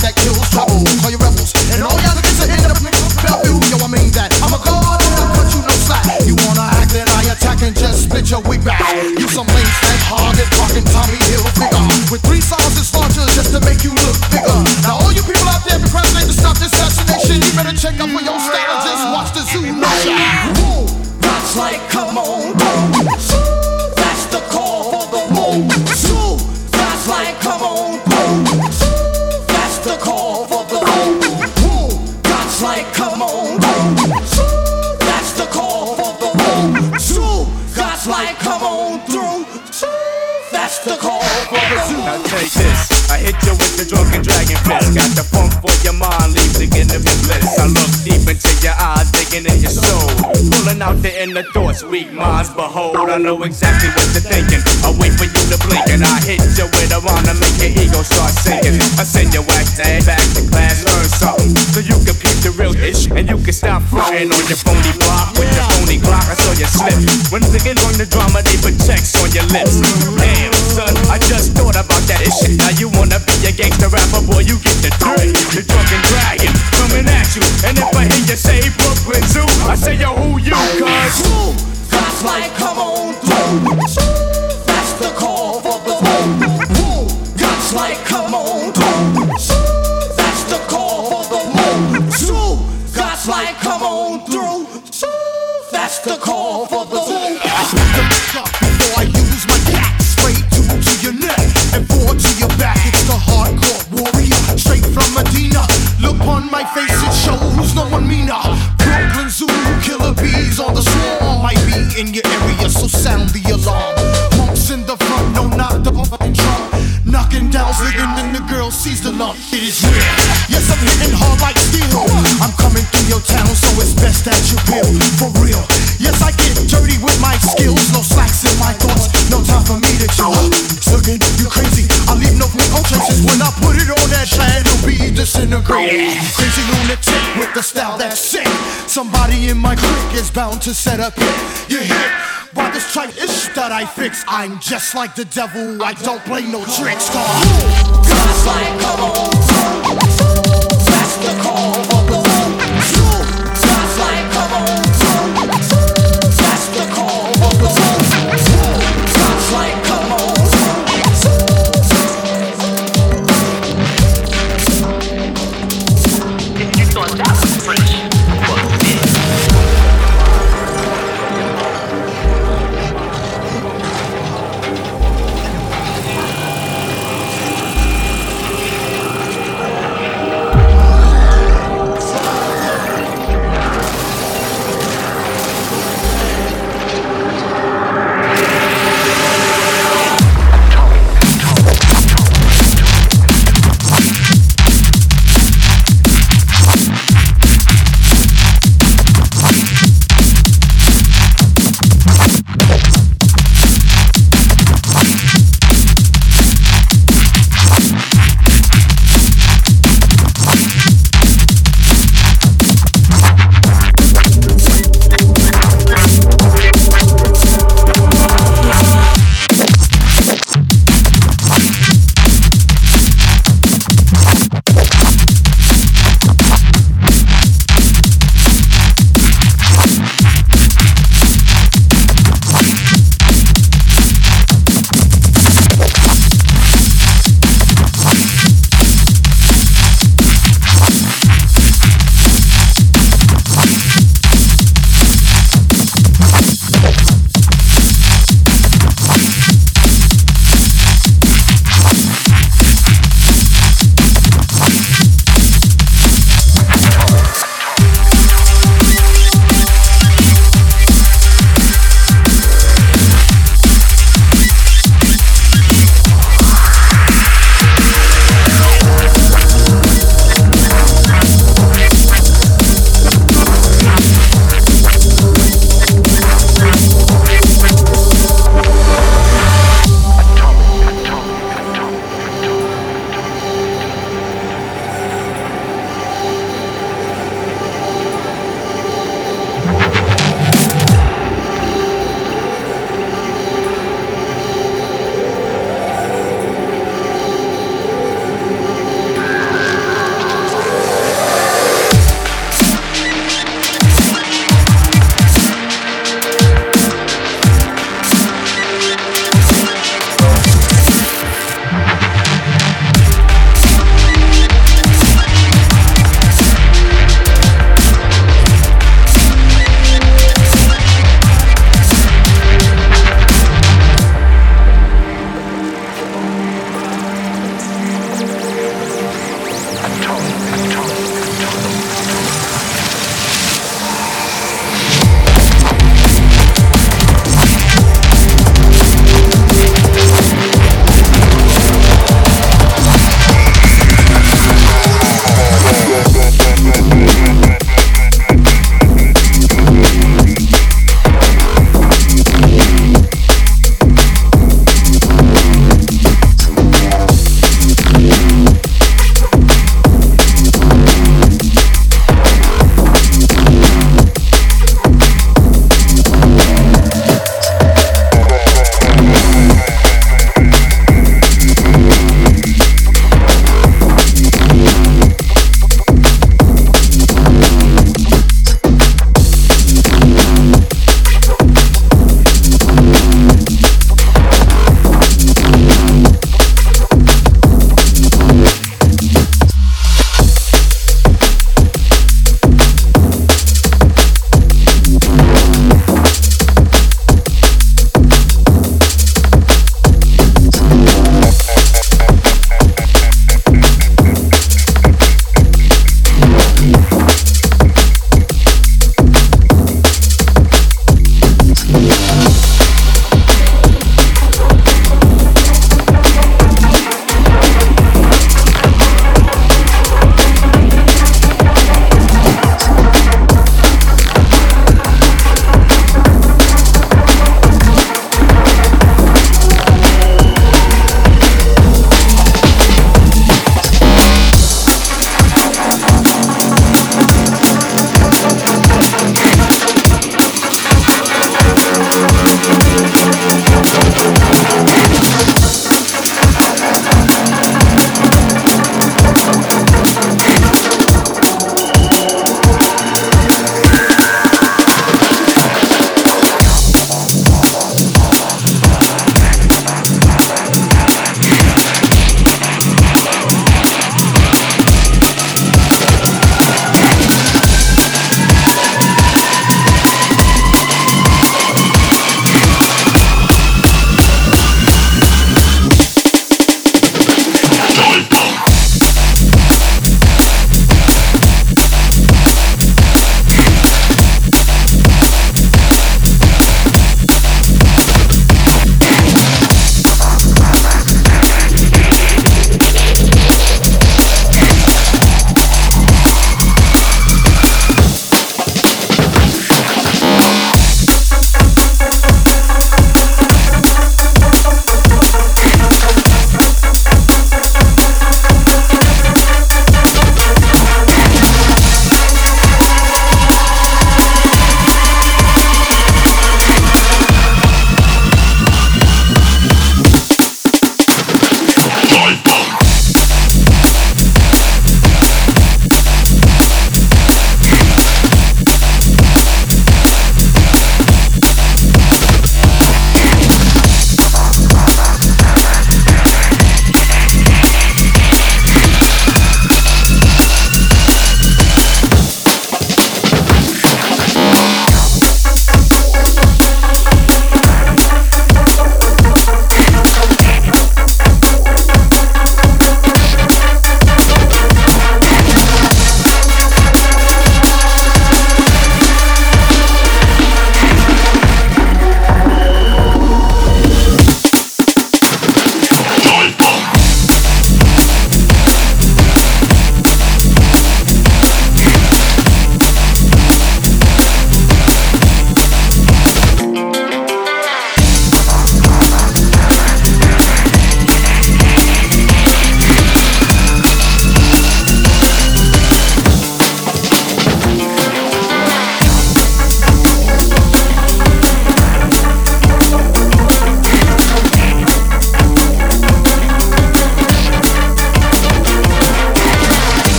that kills. most weak minds behold. I know exactly what you're thinking. I wait for you to blink and I hit you with a rhyme to make your ego start sinking. I send your whack tag back to class, learn something. So you can peep the real ish and you can stop fronting on your phony block with your phony Glock. I saw you slip. When thinking on the drama, they put checks on your lips. Damn, son, I just thought about that ish. Now you wanna be a gangster rapper, boy, you get the dirt. You're drunk and you. And if I hear you say Brooklyn Zoo, I say, yo, who you? Cause, Ooh, that's like, come on through. Somebody in my clique is bound to set up hit. You hit. By this track ish that I fix, I'm just like the devil. I don't play no tricks. Cause God's like, come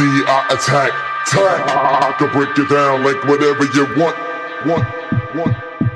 see, I attack, attack. I, I can break you down like whatever you want, want, want.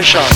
Session.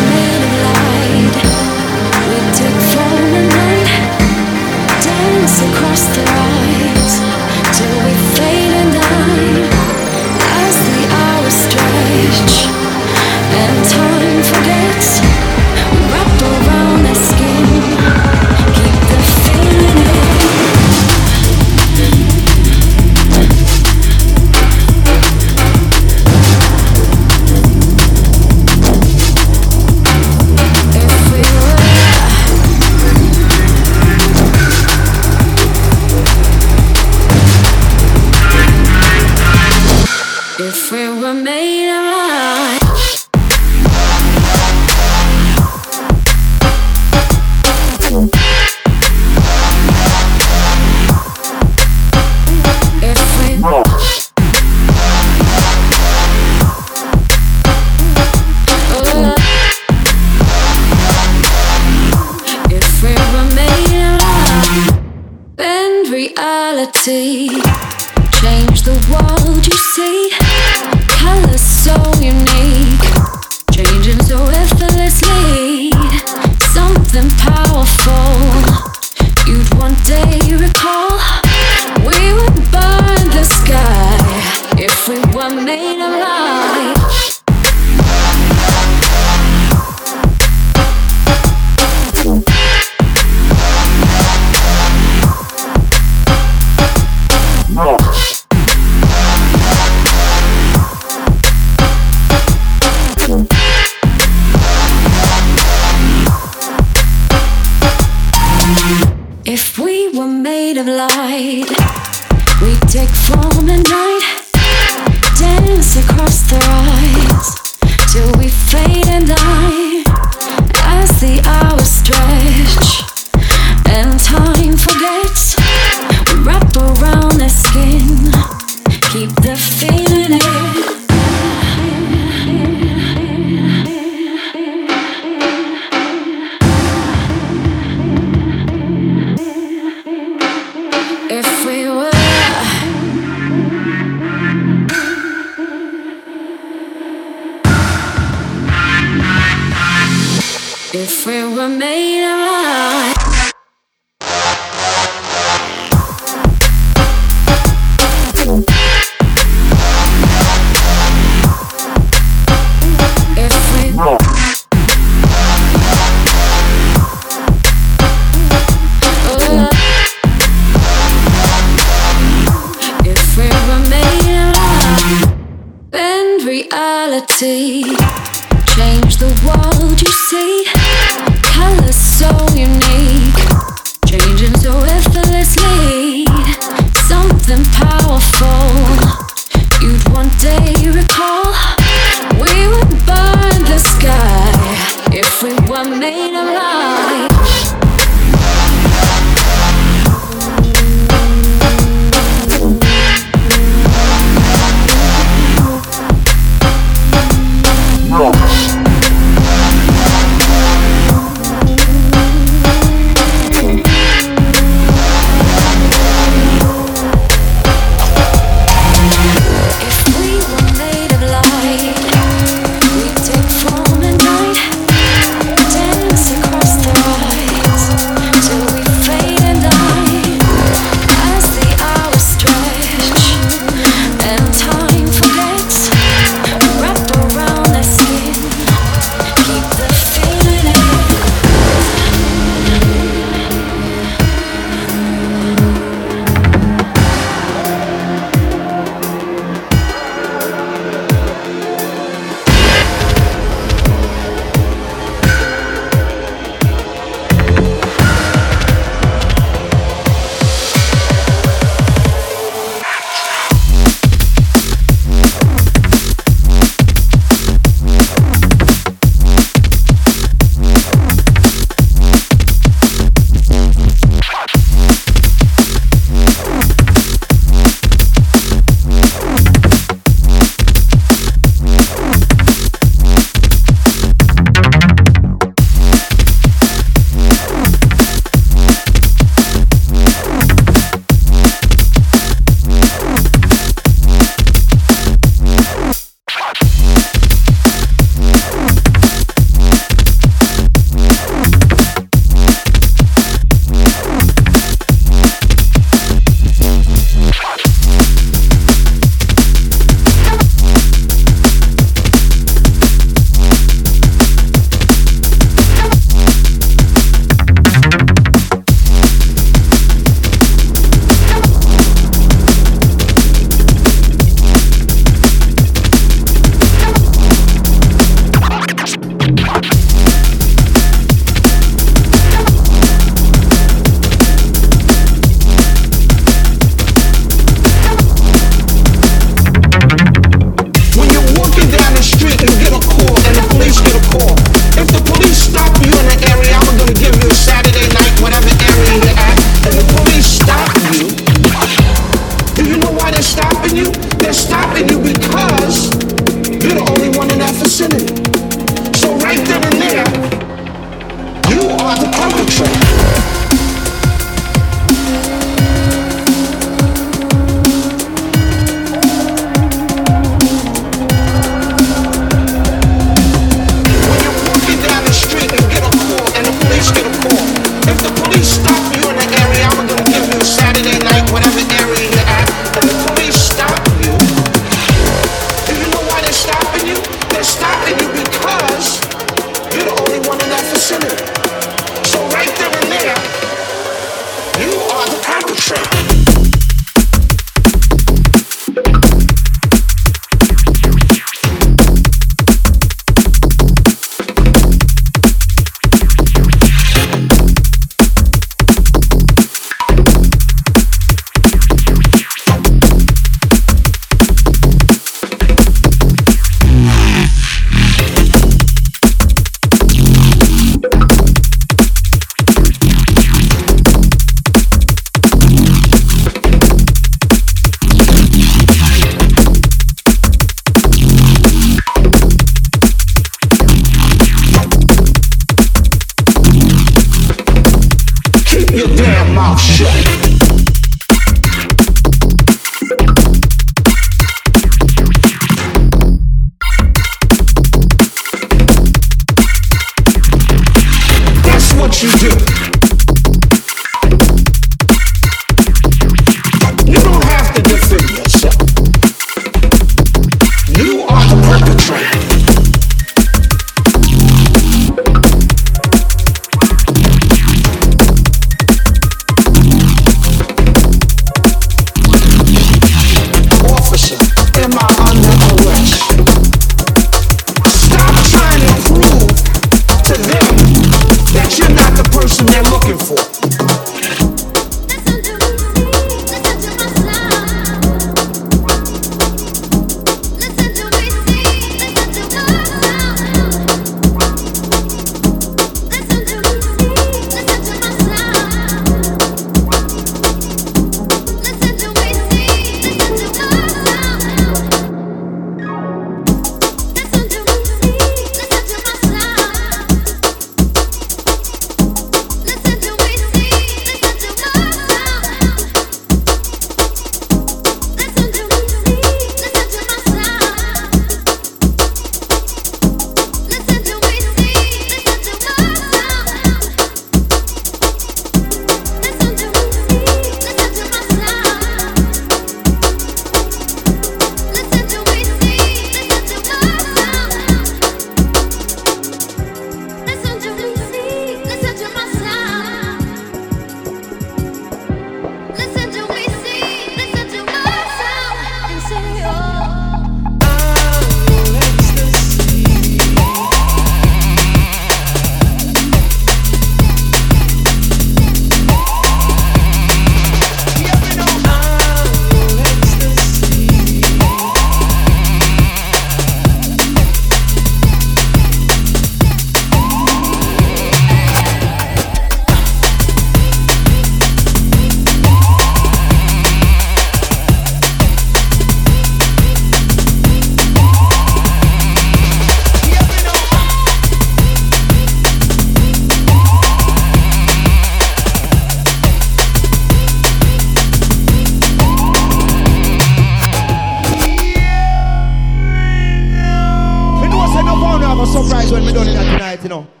Tonight, you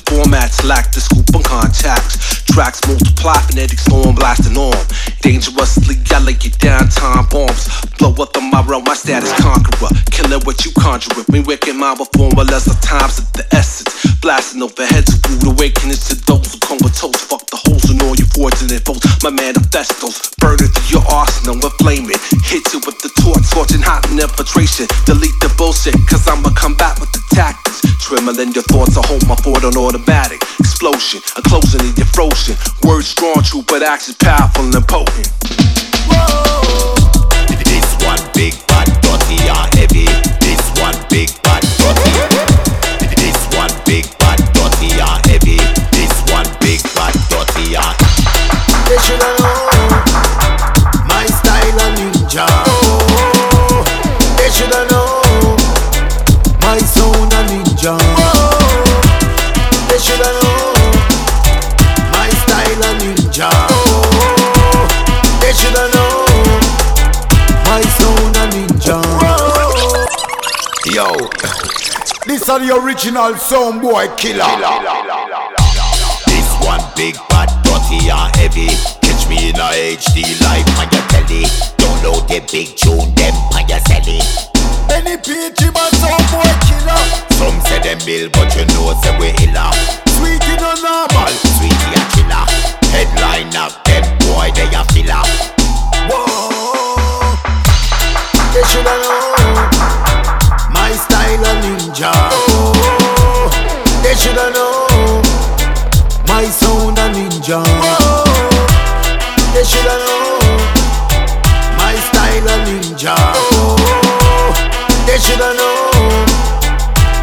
formats lacked the scoop on contacts. Tracks multiply, phonetic storm blasting on. Dangerously, I lay you down, time bombs. Blow up the realm, my status conqueror. Killing what you conjure with me, waking my form, well as times of the essence. Blasting over heads, rude awakenings to those who comatose. Fuck the holes in all your fortunate foes. My manifestos, burning through your arsenal with flaming. Hit you with the torch, scorching hot and infiltration. Delete the bullshit, cause I'ma come back with the tactics. Trembling your thoughts, I hold my fort on automatic. Explosion, a closing in your frozen. Words strong, true, but action powerful and potent. This one big are the original sound boy killer. This one big bad dirty and heavy. Catch me in a HD live on your telly. Download the big tune them on your celly. Any PG man sound boy killer. Some say them bill, but you know say we illa. Sweetie no normal. Sweetie a killer. Headline knock them boy they a filler. Whoa. They shoulda know my style a ninja. Oh, they shoulda know my sound a ninja. Oh, they shoulda know my style a ninja. Oh, they shoulda know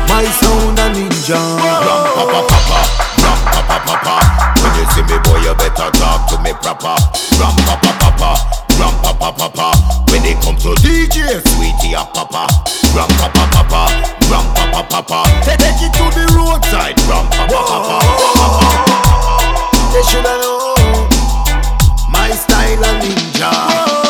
my sound a ninja. Ram pa pa pa pa, ram pa pa pa pa. When you see me boy, you better talk to me proper. Ram pa pa pa pa, ram pa pa pa pa. When it comes to DJ, sweetie ah, a papa. Ram pa pa pa pa, ram pa pa pa pa. Take it to the roadside. Ram pa pa pa pa. They shoulda know my style a ninja. This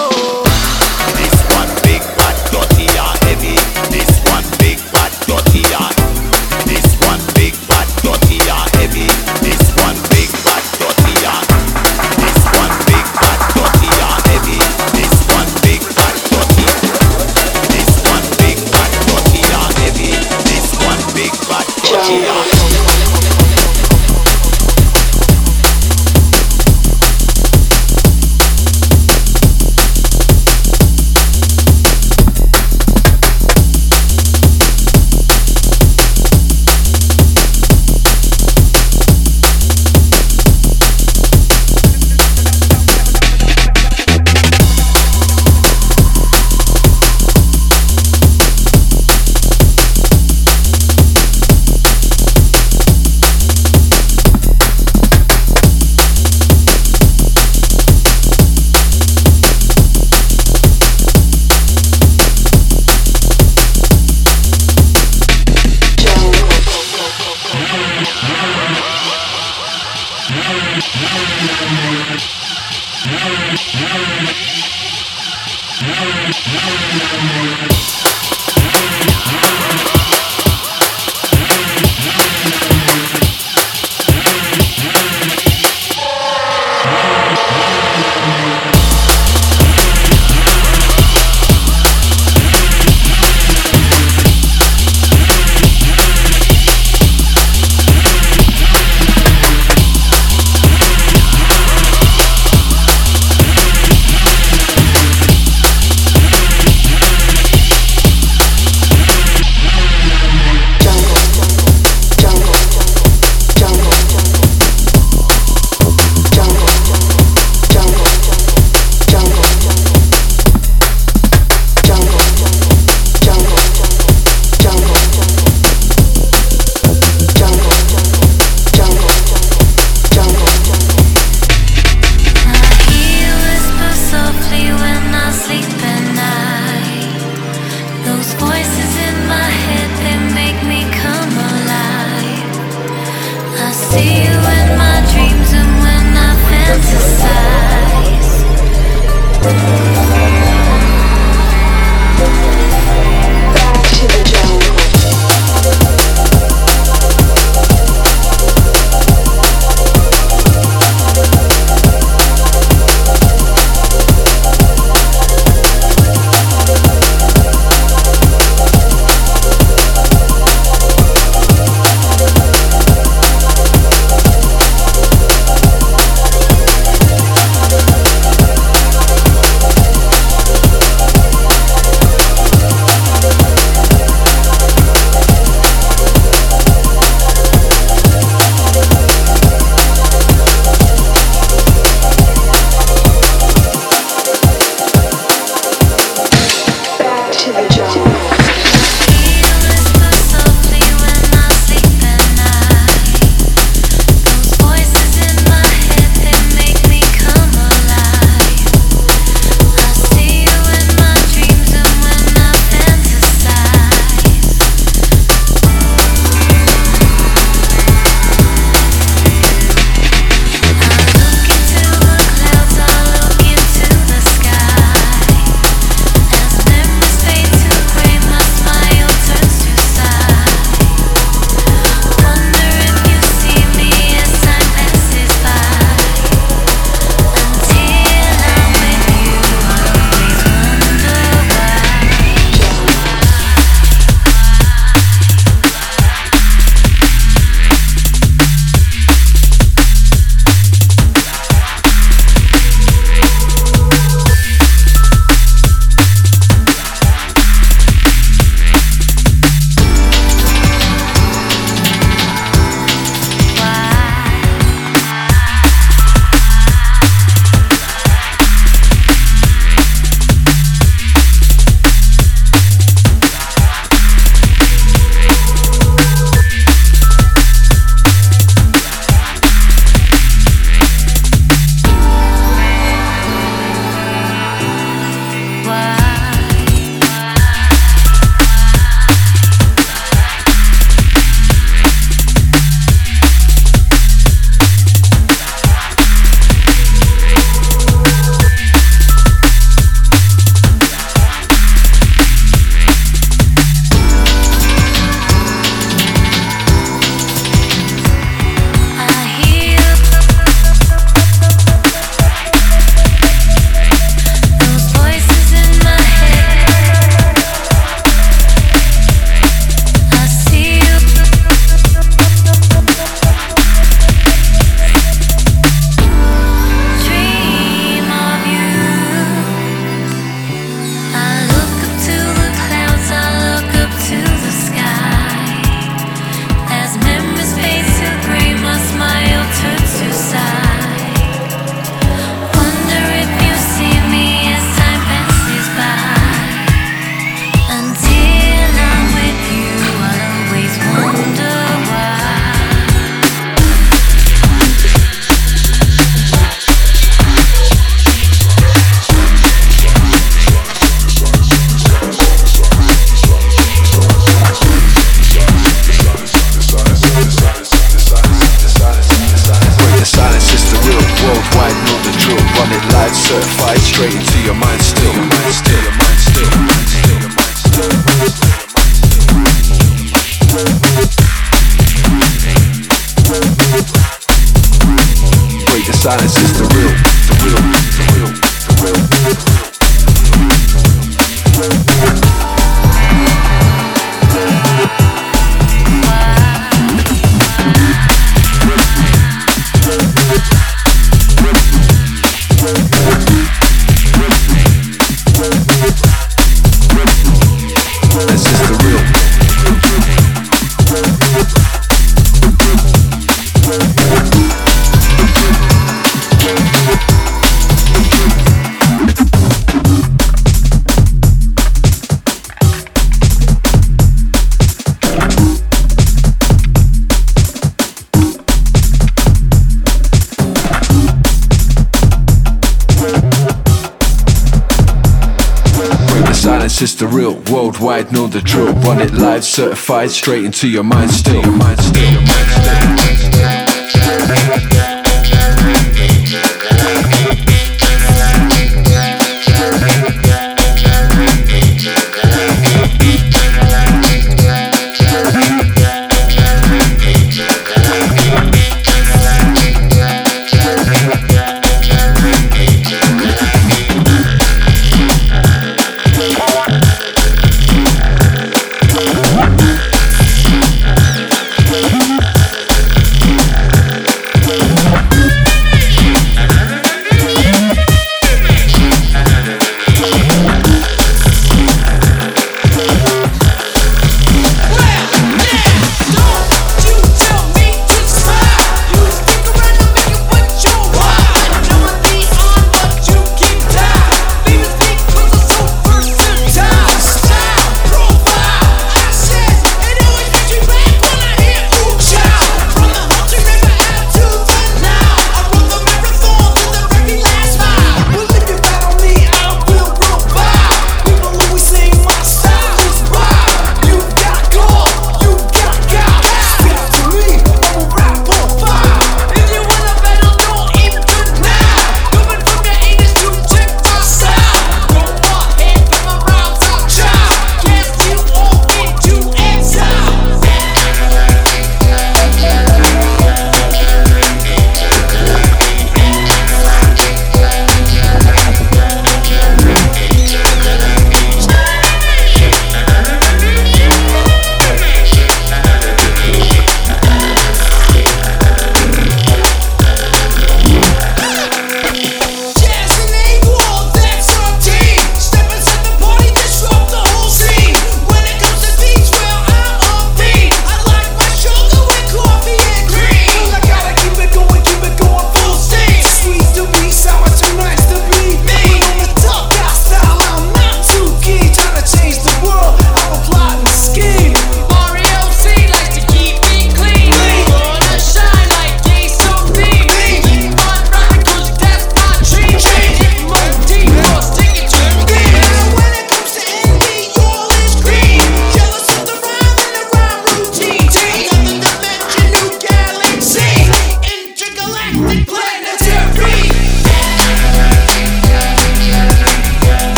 real, worldwide, know the drill. Run it live, certified, straight into your mind still. Your mind still.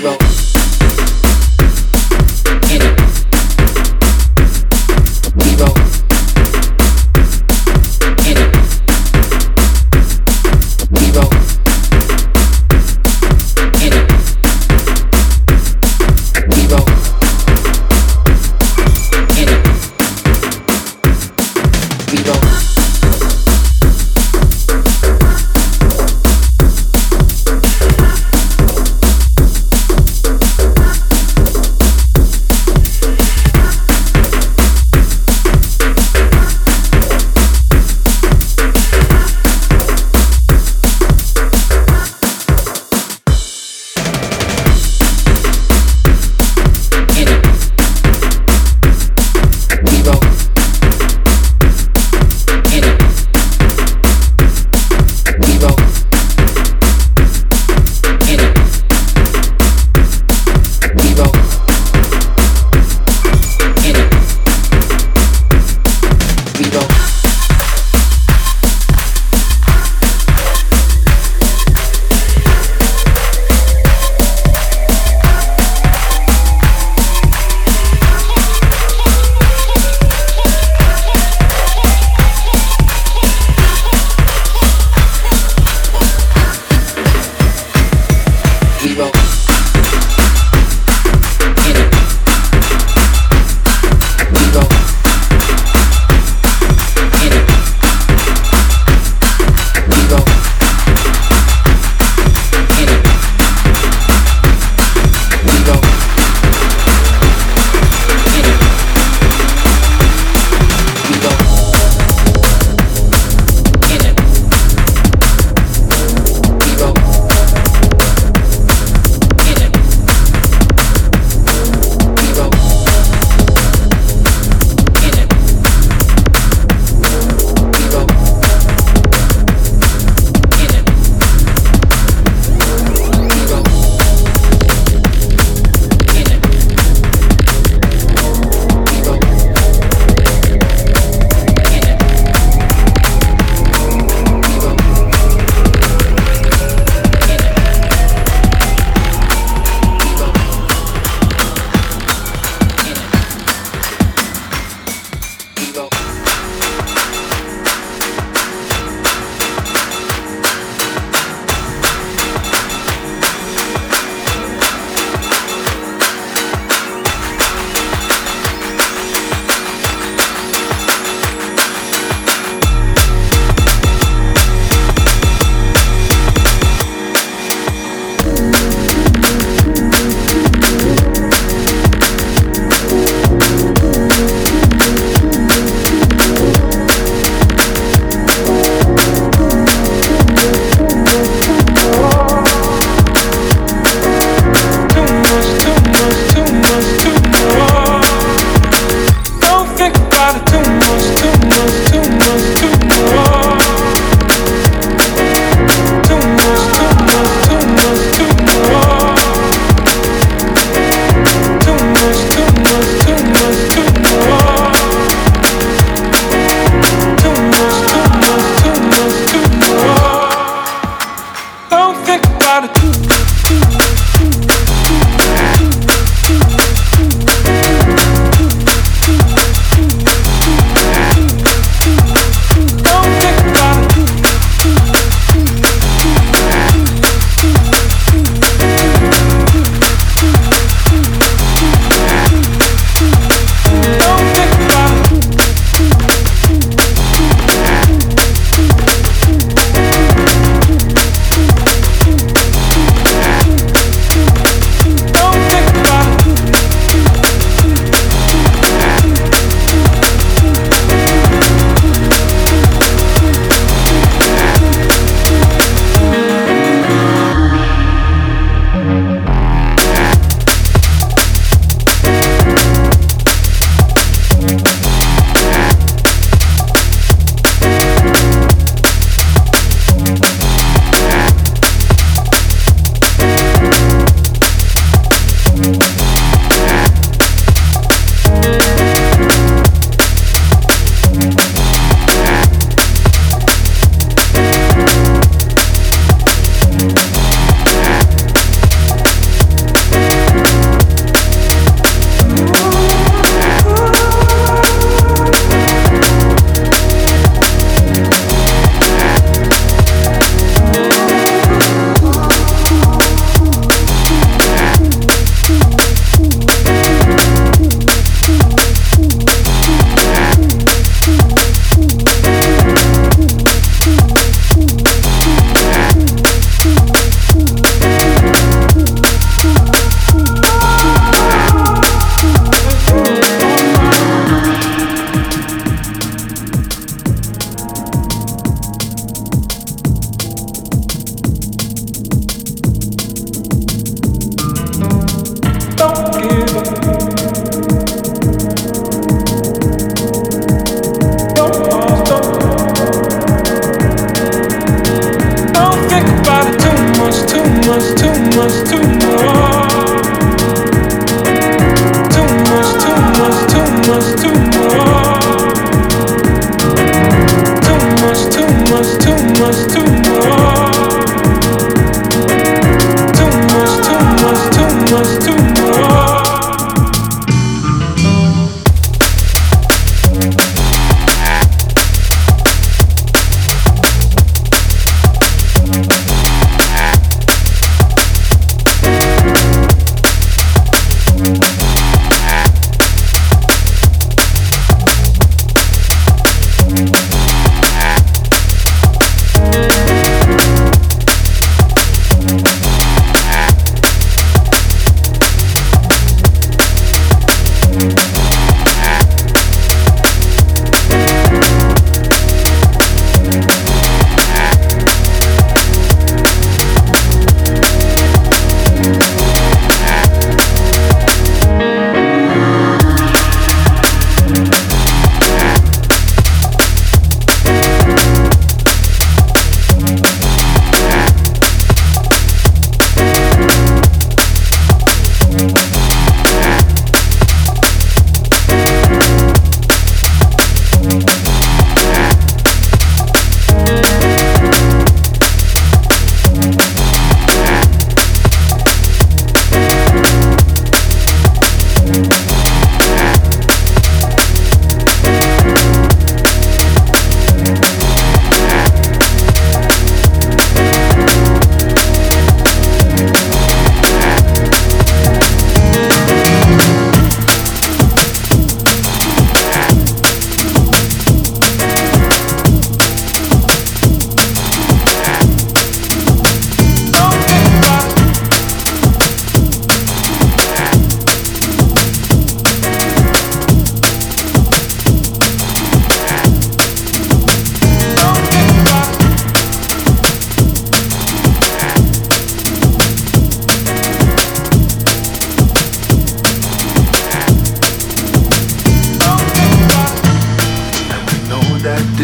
zero.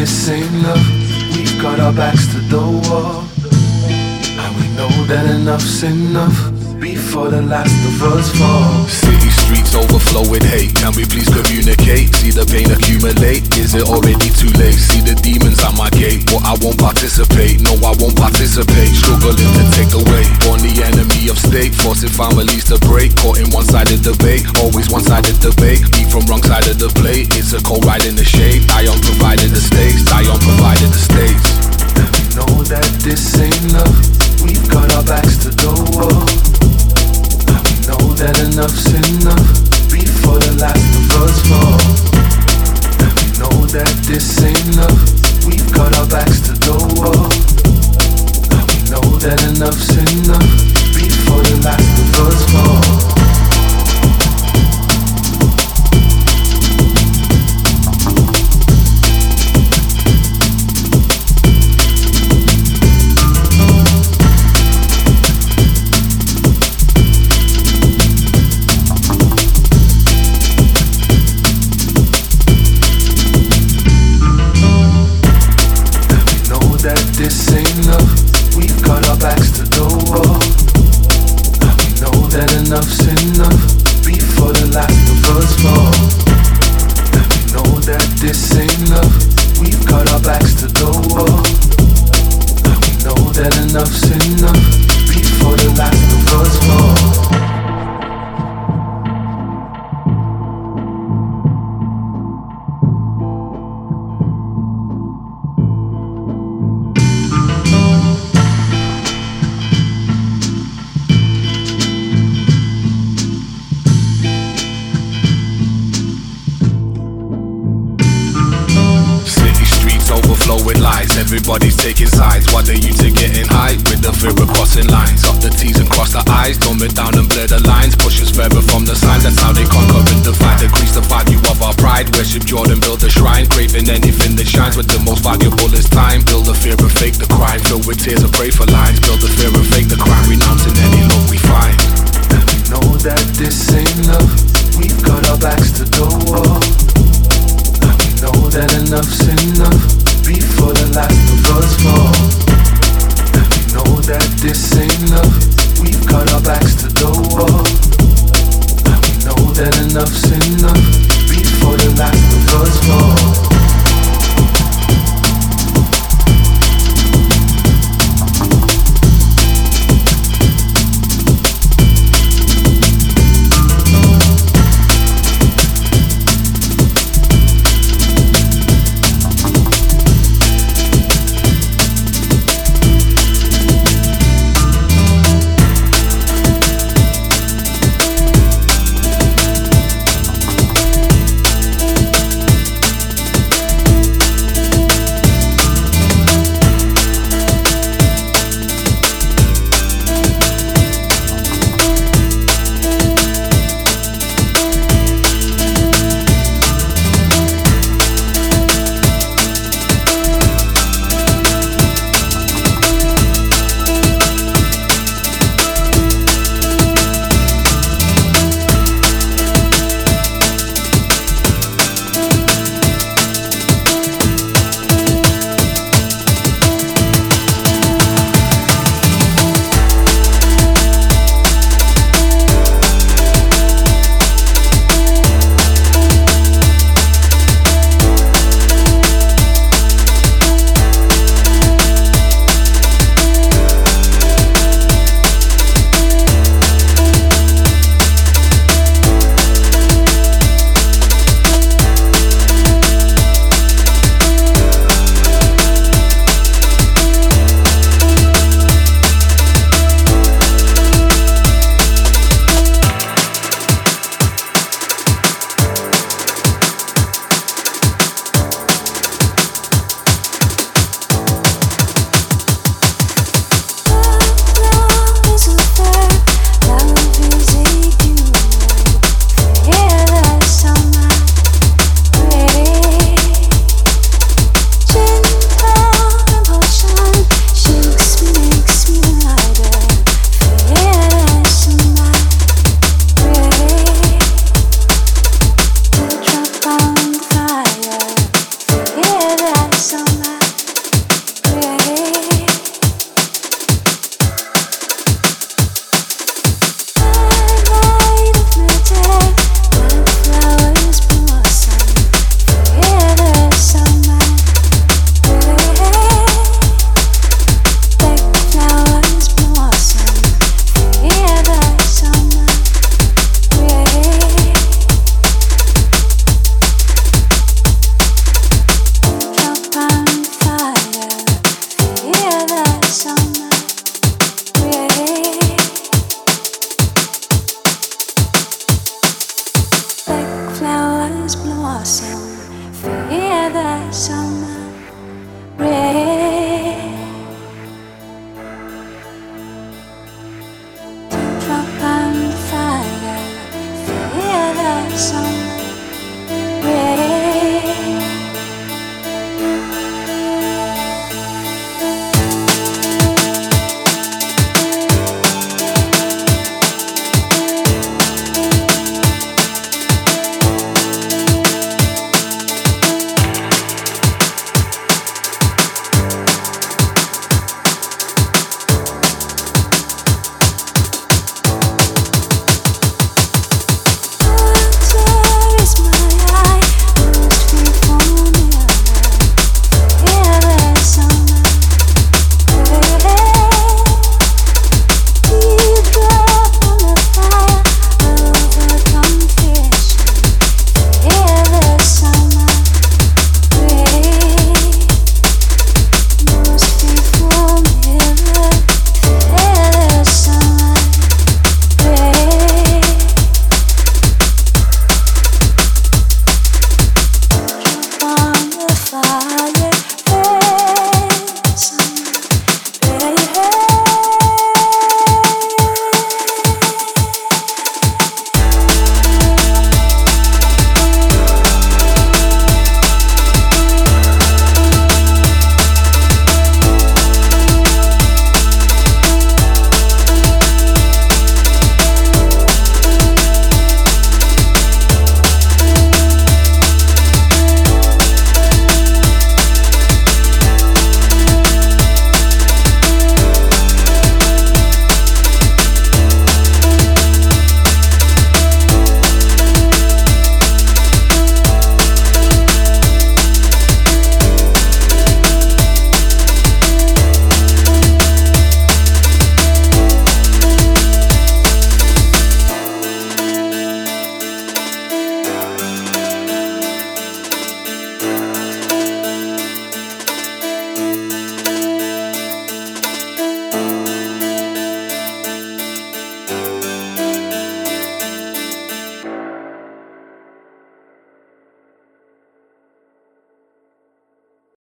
this ain't love. We've got our backs to the wall. And we know that enough's enough before the last of us fall. City streets overflow with hate. Can we please communicate? See the pain accumulate. Is it already too late? See the demons at my gate, but I won't participate. No, I won't participate. Struggling to take away. Born the enemy of state, forcing families to break. Caught in one-sided debate, always one-sided debate. Eat from wrong side of the plate. It's a cold ride in the shade. I on provided the stakes. I on provided the stakes. Know that this ain't love. We've got our backs to the wall. We know that enough's enough before the last of us fall. We know that this ain't. We've got our backs to the wall. We know that enough's enough before the last of us fall.